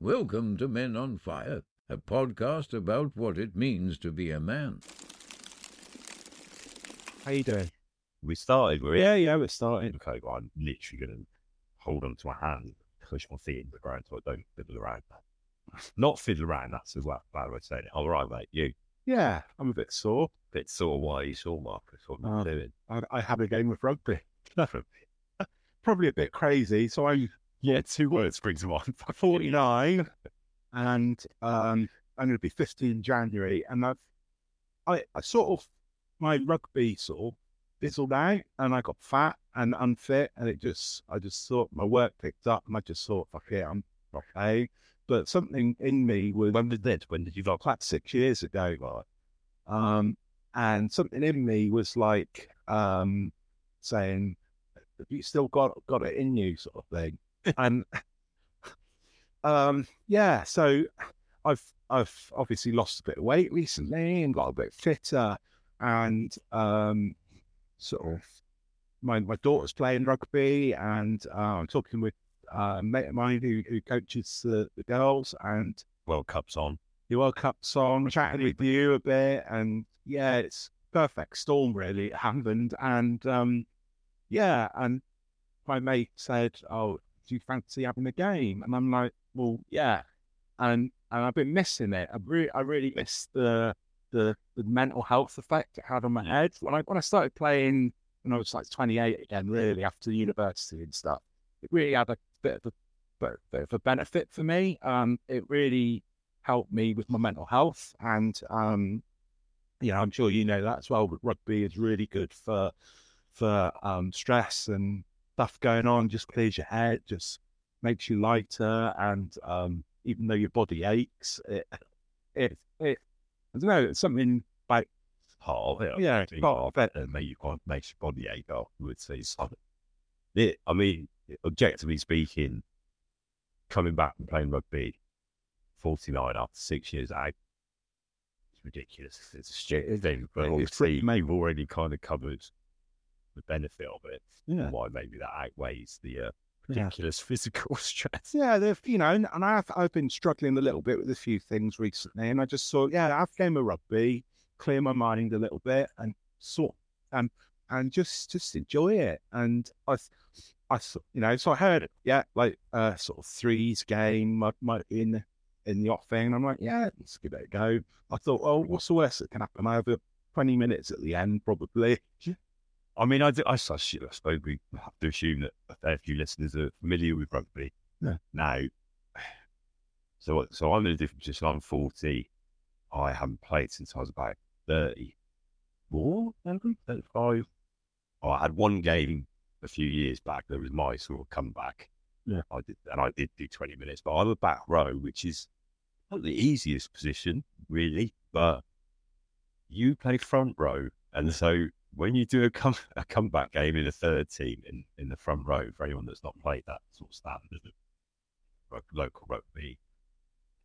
Welcome to Men on Fire, a podcast about what it means to be a man. How you doing? We started, were we? Yeah, yeah, we're starting. Okay, well, I'm literally going to hold on to my hand, push my feet into the ground so I don't fiddle around. Not fiddle around, that's as well. Bad way of saying it. All right, mate. You Yeah, I'm a bit sore. bit sore why you sore, Marcus. What Oh. are you um, doing? I, I had a game of rugby. Probably a bit crazy. So I'm Yeah, two words springs to mind. 49 and um, I'm going to be 50 in January. And I've, I, I sort of, my rugby sort of fizzled out and I got fat and unfit. And it just, I just thought my work picked up and I just thought, fuck it, I'm okay. But something in me was When was this? When did you like like six years ago. Right? Um, and something in me was like um, saying, "Have you still got got it in you?" sort of thing. And um, yeah, so I've I've obviously lost a bit of weight recently and got a bit fitter, and um, sort of my my daughter's playing rugby, and uh, I'm talking with uh, a mate of mine who, who coaches the, the girls, and World Cup's on? the World Cup song, chatting with you a bit, and yeah, it's perfect storm really. It happened, and um, yeah, and my mate said, "Oh, do you fancy having a game?" And I'm like, "Well, yeah," and and I've been missing it. I really, I really missed the the the mental health effect it had on my head when I when I started playing when I was like 28 again, really after university and stuff. It really had a bit of a bit, bit of a benefit for me. Um, it really helped me with my mental health. And um, you know, I'm sure you know that as well. But rugby is really good for for um, stress and stuff going on. Just clears your head, just makes you lighter. And um, even though your body aches, it it it I don't know. It's something like of it. yeah, it's it. And make you quite makes your body ache afterwards. So it's it, I mean, objectively speaking, coming back and playing rugby 49 after six years out, it's ridiculous. It's a stupid thing, but obviously, pretty you've already kind of covered the benefit of it. Yeah. and Why maybe that outweighs the uh, Yeah. ridiculous physical stress. Yeah, they've you know, and and I've I've been struggling a little bit with a few things recently, and I just thought, yeah, I've game of rugby, clear my mind a little bit, and sort and and just just enjoy it. And I, I you know, so I heard it, yeah, like uh, sort of threes game, in the in the off thing. And I'm like, yeah, let's give it a go. I thought, well, what's the worst that can happen? I have a 20 minutes at the end, probably. I mean, I, do, I, I I suppose we have to assume that a fair few listeners are familiar with rugby. Yeah. Now, so so I'm in a different position. I'm 40. I haven't played since I was about 34, maybe 35. Oh, I had one game a few years back. That was my sort of comeback. Yeah. I did, and I did do 20 minutes. But I'm a back row, which is not the easiest position, really. But you play front row, and so when you do a, come, a comeback game in a third team in, in the front row, for anyone that's not played that sort of standard of local rugby,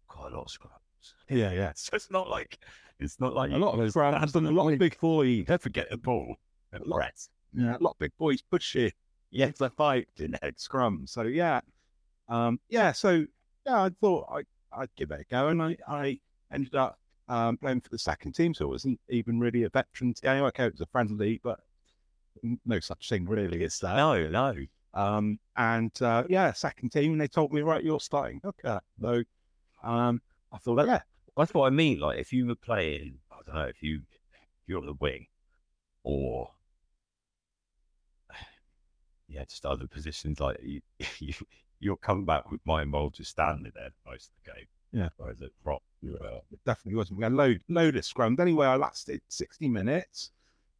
quite a lot of scrums. Yeah, yeah. So it's not like it's not like A lot of those and a lot of big boys. never get the ball and lot- Yeah, a lot of big boys push it. Yeah, It's a fight in head scrum. So yeah, um, yeah. So yeah, I thought I I'd give it a go, and I I ended up um, playing for the second team. So it wasn't even really a veterans game. Okay, it was a friendly, but no such thing really as that. no, no. Um, and uh, yeah, second team, and they told me right, you're starting. Okay, so um, I thought, yeah, That's what I mean. Like if you were playing, I don't know, if you you're on the wing or yeah, just other positions like you, you you'll come back with my involved just standing there most of the game. Yeah. Whereas at prop, you uh, it definitely wasn't. We had load load of scrums. Anyway, I lasted sixty minutes.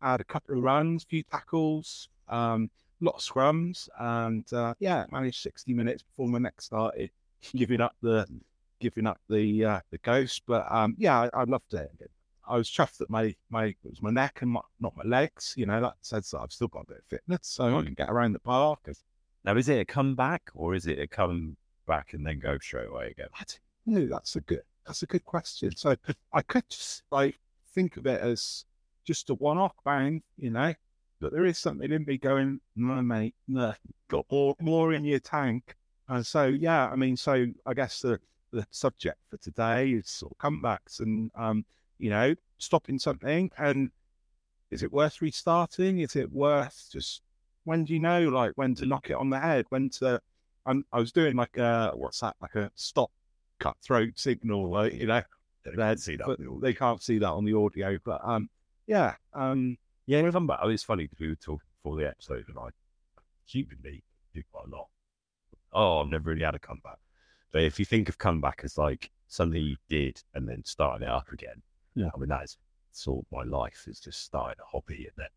I had a couple of runs, a few tackles, um, lot of scrums, and uh, yeah, managed sixty minutes before my neck started giving up the giving up the uh, the ghost. But um, yeah, I, I loved it. I was chuffed that my my it was my neck and my, not my legs. You know, that says that I've still got a bit of fitness, so I can get around the park. now is it a comeback or is it a come back and then go straight away again? I don't know. That's a good. That's a good question. So I could just like think of it as just a one-off bang, you know. But there is something in me going, no, mate, no, got more, more in your tank. And so, yeah, I mean, so I guess the the subject for today is sort of comebacks and um, you know, stopping something and is it worth restarting? Is it worth just when do you know like when to knock it on the head? When to I'm, I was doing like a what's that like a stop cutthroat signal, like, you know. They can't see that. They can't see that on the audio. But um, yeah, um, Yeah. I mean, it's funny because we were talking before the episode, and I stupidly do quite a lot. Oh, I've never really had a comeback. But if you think of comeback as like something you did and then starting it up again, Yeah. I mean that's sort of my life is just starting a hobby and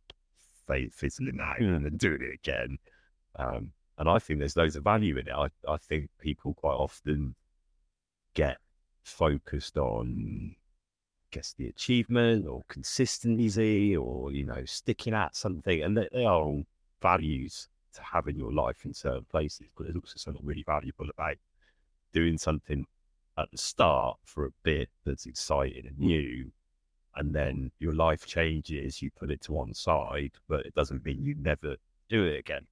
then fizzling out Yeah. and then doing it again. Um, and I think there's loads of value in it. I, I think people quite often get focused on I guess the achievement or consistency or you know sticking at something and they, they are all values to have in your life in certain places but there's also something really valuable about doing something at the start for a bit that's exciting and new and then your life changes you put it to one side but it doesn't mean you never do it again.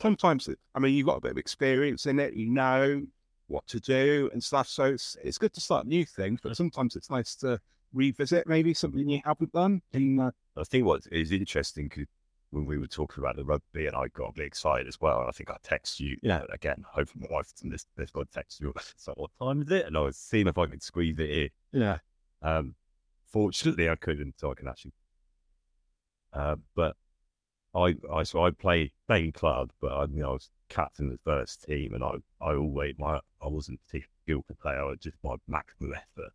Sometimes I mean you've got a bit of experience in it, you know what to do and stuff. So it's it's good to start new things, but sometimes it's nice to revisit maybe something you haven't done. And, uh, I think what is interesting when we were talking about the rugby, and I got a bit excited as well. And I think I text you, Yeah. uh, again. Hopefully, my wife's in this. This got text you. So what time is it? And I was seeing if I could squeeze it in. yeah, Um, fortunately, I couldn't, so I can actually. Uh, but I, I, so I played playing club, but I, you know, I was captain of the first team, and I, I always my, I wasn't a skillful player. I was just my maximum effort.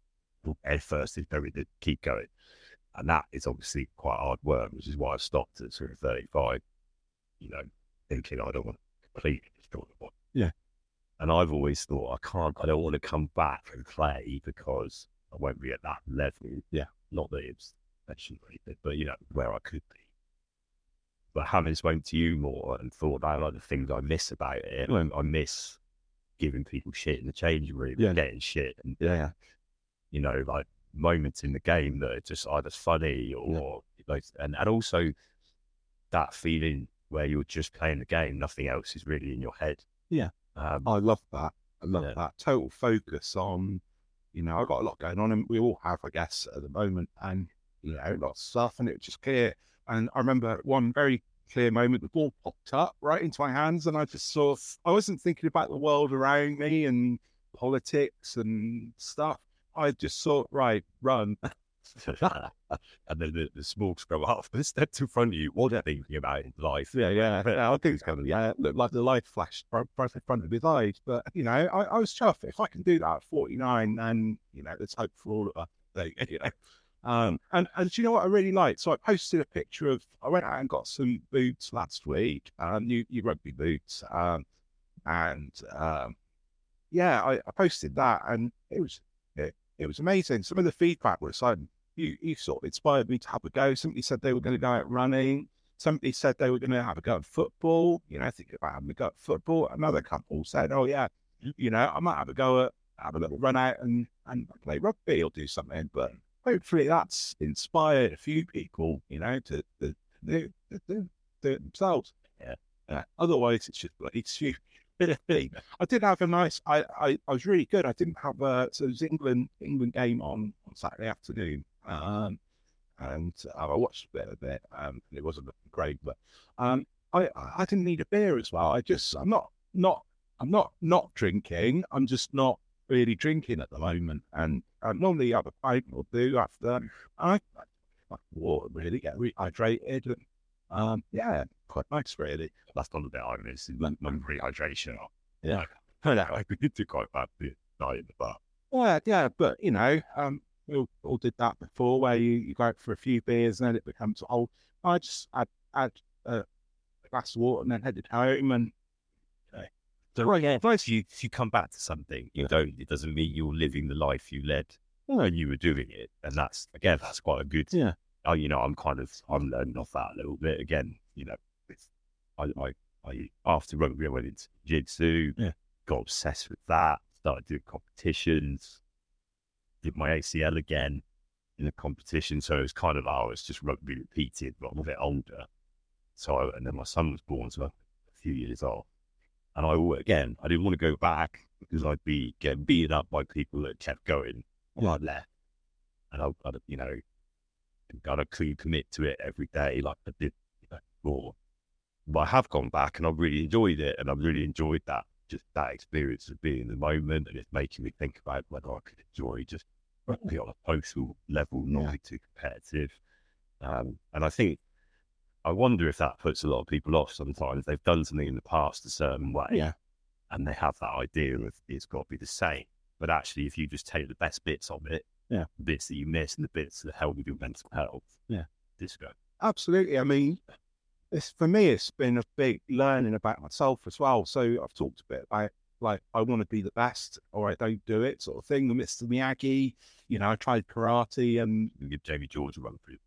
At first, is very to keep going, and that is obviously quite hard work, which is why I stopped at sort of thirty-five. You know, thinking I don't want to completely destroy the body. Yeah. And I've always thought I can't, I don't want to come back and play because I won't be at that level. Yeah. Not that it's especially, but you know, where I could be. But having spoken to you more and thought about like the things I miss about it, Yeah. I miss giving people shit in the changing room, Yeah. getting shit, and yeah, you know, like moments in the game that are just either funny or like, and and also that feeling where you're just playing the game, nothing else is really in your head. Yeah. Um, I love that. I love Yeah. that total focus on. You know, I've got a lot going on, and we all have, I guess, at the moment, and you know, lots of stuff, and it was just clear. And I remember one very clear moment, the ball popped up right into my hands, and I just saw. I wasn't thinking about the world around me and politics and stuff. I just thought, right, run. and then the, the smokes go off. The step in front of you, what are you thinking about in life? Yeah, yeah. I think It's kind of- yeah, it looked like the light flashed right in front of his eyes. But you know, I, I was chuffed. If I can do that at forty nine, then you know, there's hope for all of us. Go, you know. Um, and and you know what I really liked? So I posted a picture of. I went out and got some boots last week, um, new new rugby boots, um, and um, yeah, I, I posted that, and it was it, it was amazing. Some of the feedback was like, you you sort of inspired me to have a go. Somebody said they were going to go out running. Somebody said they were going to have a go at football. You know, think about having a go at football. Another couple said, "Oh yeah, you know, I might have a go at have a little run out and and play rugby or do something." But hopefully, that's inspired a few people. You know, to to do, to do, it themselves. Yeah. Uh, otherwise, it's just bloody stupid. I did have a nice. I, I, I was really good. I didn't have a so it was England England game on on Saturday afternoon. Um, and uh, I watched a bit of it. Um, and it wasn't great, but um, I I didn't need a beer as well. I just I'm not not I'm not not drinking. I'm just not really drinking at the moment. And I normally have a pint or two after. I I like water really get rehydrated. And, um, yeah, quite nice really. That's not a bit I miss. Like, like rehydration. Yeah. I know. I could do quite bad the night in the bar. Well, yeah, but you know, um, we all, all did that before, where you, you go out for a few beers and then it becomes old. I just had had uh, a glass of water and then headed home, and So, right, yeah. If you, if you come back to something, you don't, it doesn't mean you're living the life you led when you were doing it. And that's, again, that's quite a good, Yeah. Oh, you know, I'm kind of, I'm learning off that a little bit again, you know, it's, I, I, I, after rugby, I went into jiu-jitsu, Yeah. got obsessed with that, started doing competitions, did my ACL again in a competition. So it was kind of, oh, it's just rugby repeated, but I'm a bit older. So, I, and then my son was born, so a few years old. And I, again, I didn't want to go back because I'd be getting beaten up by people that kept going. And Yeah. I'd left, and I, I'd you know, got to commit to it every day like I did you know, before. But I have gone back, and I've really enjoyed it, and I've really enjoyed that just that experience of being in the moment, and it's making me think about whether I could enjoy just rugby on a postal level, not Yeah. be too competitive. Um, and I think I wonder if that puts a lot of people off sometimes. They've done something in the past a certain way, Yeah. and they have that idea of it's got to be the same. But actually, if you just take the best bits of it, Yeah. the bits that you miss and the bits that help with your mental health, Yeah. disco. Absolutely. I mean, it's for me, it's been a big learning about myself as well. So I've talked a bit about like I want to be the best, or I don't do it, sort of thing. The Mr. Miyagi, you know, I tried karate, and You give Jamie George a run for his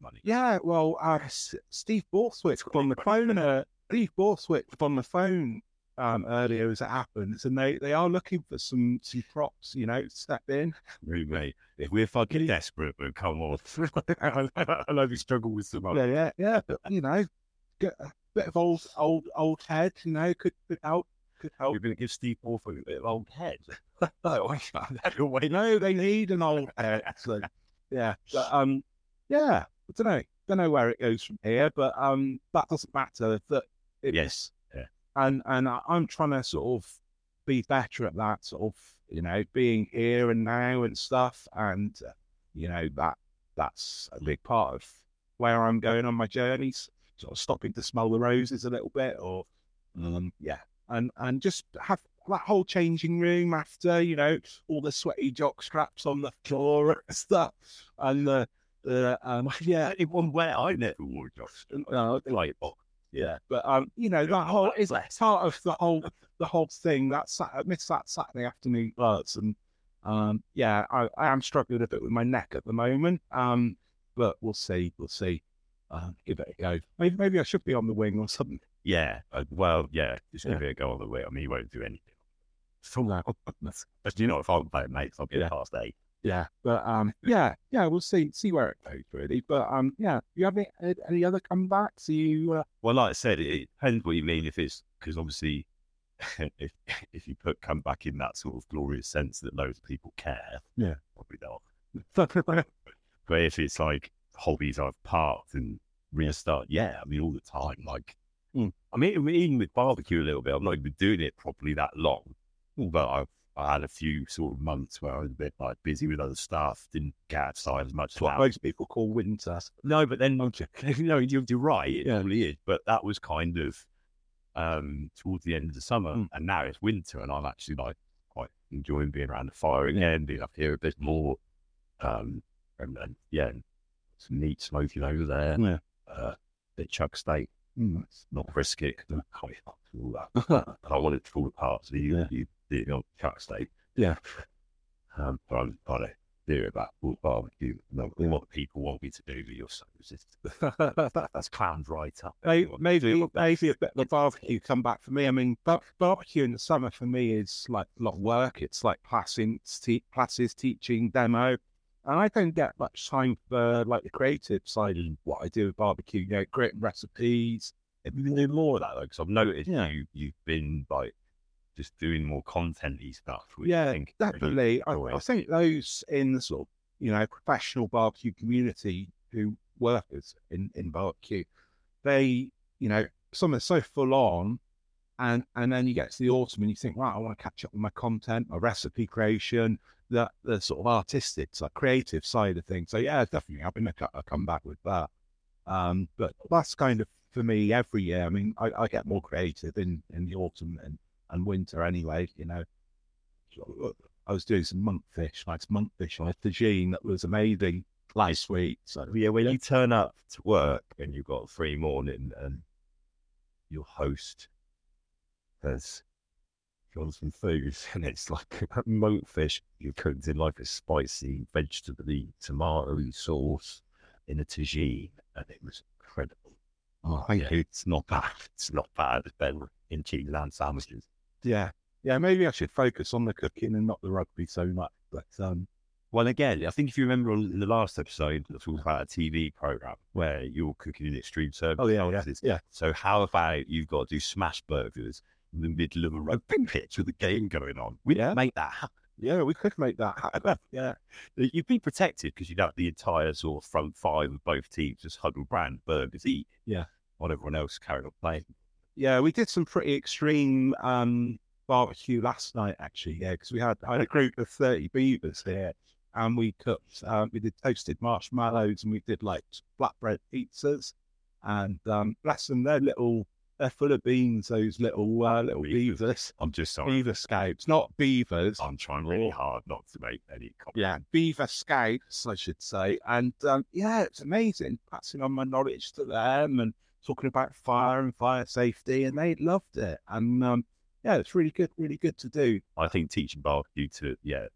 money. yeah, well, uh, S- Steve Borthwick on the phone, uh, Steve Borthwick on the phone um, earlier as it happens, and they they are looking for some some props, you know, step in. Mate. If we're fucking desperate, but come on. I know we struggle with some Yeah, yeah, yeah. But, you know, get a bit of old old old head, you know, could could help. Could help. You're going to give Steve Borthwick a bit of old head. No, no, they need an old head. So, yeah, but, um, yeah, I don't know, don't know where it goes from here, but um, that doesn't matter. That it, Yes. Yeah. and and I, I'm trying to sort of be better at that, sort of, you know, being here and now and stuff, and uh, you know that that's a big part of where I'm going on my journeys. Sort of stopping to smell the roses a little bit, or um, yeah, and and just have that whole changing room after you know all the sweaty jock straps on the floor and stuff, and the the um yeah It wasn't wet. I never wore jocks. no, Like, oh, yeah, but um you know that whole is part of the whole the whole thing. That Sat- I miss that Saturday afternoon class, and um yeah, I, I am struggling a bit with my neck at the moment. Um, but we'll see, we'll see. Um, give it a go. Maybe, maybe I should be on the wing or something. yeah. Uh, well, yeah. Just Yeah. give it a go on the way. I mean, he won't do anything. So now, But you know, if I'm playing mates, I'll get Yeah. past eight. Yeah, but um, yeah, yeah, we'll see see where it goes really. But um, yeah, you have any, any other comebacks? You uh, Well, like I said, it, depends what you mean. If it's because obviously, if if you put come back in that sort of glorious sense that loads of people care, Yeah. probably not. But if it's like hobbies I've parked and restart, yeah, I mean all the time. Like, Mm. I mean even with barbecue a little bit, I'm not even doing it properly that long, but I've I had a few sort of months where I was a bit like busy with other stuff, didn't get outside as much. That's what most people call winter. No, but then you? no, you're, you're right. It Yeah. probably is. But that was kind of um, towards the end of the summer, Mm. and now it's winter, and I'm actually like quite enjoying being around the fire again, being up here a bit more. Um, and, and yeah, some neat smoking over there. Yeah. Uh, bit chuck steak, Mm, not brisket. I can't eat all that. I want it to fall apart. So you, Yeah. you, you know, steak. Yeah. Um, but I'm kind of theory about all barbecue. No, what people want me to do, you're so resistant. That's clowned right up. Maybe, maybe, maybe a bit of the barbecue come back for me. I mean, bar- barbecue in the summer for me is like a lot of work. It's like classes, te- classes, teaching, demo, and I don't get much time for like the creative side of what I do with barbecue. You know, creating recipes. Have you doing more of that though? Because I've noticed Yeah. you you've been like just doing more contenty stuff. Which I Yeah, think definitely. I, I think those in the sort of you know professional barbecue community who work as in in barbecue, they you know some are so full on, and and then you get to the autumn and you think, wow, I want to catch up with my content, my recipe creation, the the sort of artistic, like creative side of things. So yeah, definitely, I've been a, I come back with that. Um, but that's kind of for me every year. I mean, I, I get more creative in in the autumn and and winter anyway. You know. I was doing some monkfish, like monkfish on a tagine that was amazing last week. So yeah, when you turn up to work and you've got a free morning and your host has got some food and it's like monkfish you cooked in like a spicy vegetable tomato sauce in a tagine and it was incredible. oh, Yeah, it's not bad. It's not bad. It's better in cheese and sandwiches. Yeah, yeah. Maybe I should focus on the cooking and not the rugby so much. But um, Well, again, I think if you remember on in the last episode, I talked about a TV program where you're cooking in extreme oh yeah, yeah, yeah. So how about you've got to do smash burgers in the middle of a rugby pitch with a game going on. We Yeah. make that happen. Yeah, we could make that happen. Yeah. You'd be protected because you'd have the entire sort of front five of both teams just huddle round burgers, eat. Yeah. While everyone else carried on playing. Yeah, we did some pretty extreme um, barbecue last night, actually. Yeah, because we had I had a group of thirty beavers here, and we cooked. Um, we did toasted marshmallows, and we did like flatbread pizzas. And um, bless them, they're little. They're full of beans. Those little uh, little Beavers. beavers, I'm just sorry. beaver scouts, not beavers. I'm trying really hard not to make any comments. Yeah, beaver scouts, I should say. And um, yeah, it's amazing passing on my knowledge to them and talking about fire and fire safety, and they loved it. And um, yeah, it's really good, really good to do. I think teaching barbecue to yeah,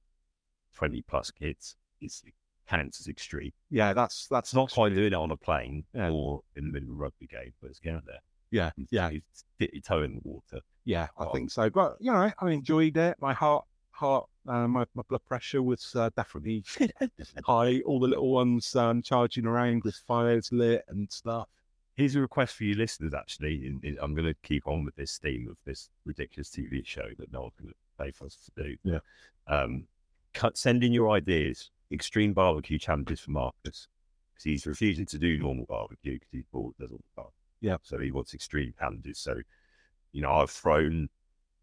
twenty plus kids is counts as extreme. Yeah, that's that's It's not quite doing it on a plane Yeah. or in the middle of a rugby game, but it's getting there. Yeah, yeah, You dip your toe in the water. yeah. I Oh. think so. But you know, I enjoyed it. My heart, heart, uh, my my blood pressure was uh, definitely high. All the little ones um, charging around with fires lit and stuff. Here's a request for you listeners. Actually, in, in- I'm going to keep on with this theme of this ridiculous TV show that no one can pay for us to do. Yeah. Um, cut, send in your ideas. Extreme barbecue challenges for Marcus because he's refusing to do normal barbecue because he's bored does all the time. Yeah. So he wants extreme challenges. So, you know, I've thrown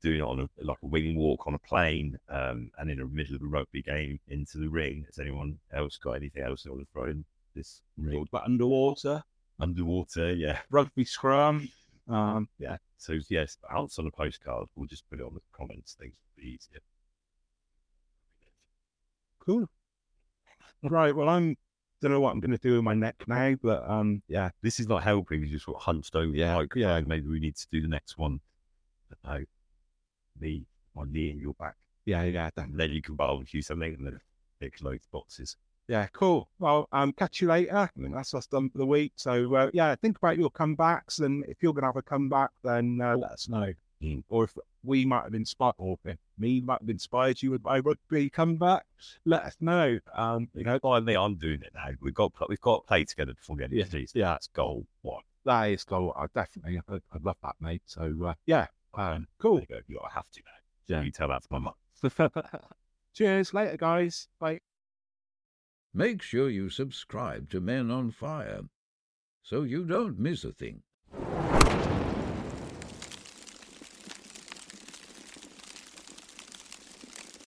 doing it on a, like a wing walk on a plane, um, and in the middle of a rugby game into the ring. Has anyone else got anything else they want to throw in this ring? But underwater, Underwater, yeah. rugby scrum. Um, yeah, So yes, answer on a postcard. We'll just put it on the comments. Things will be easier. cool. Right. Well, I'm don't know what I'm going to do with my neck now, but um, yeah, This is not helping. You just sort of hunched over. Yeah, microphone. yeah. Maybe we need to do the next one. No, me, my knee in your back, yeah, yeah, then you can barbecue something and then pick loads of boxes. Yeah, cool. Well, um, catch you later. I think that's us done for the week. So, uh, yeah, think about your comebacks. And if you're going to have a comeback, then uh, let us know. Mm. Or if we might have inspired, or if me might have inspired you with my rugby comeback, let us know. Um, you know, me, I'm doing it now. We've got we've got to play together before end Yeah, of the season. yeah. That's goal one. that is cool. I definitely, I, I love that, mate. So, uh, yeah, um, cool. You go. You have to now. Yeah. You tell that to my mum. Cheers. Later, guys. Bye. Make sure you subscribe to Men on Fire so you don't miss a thing.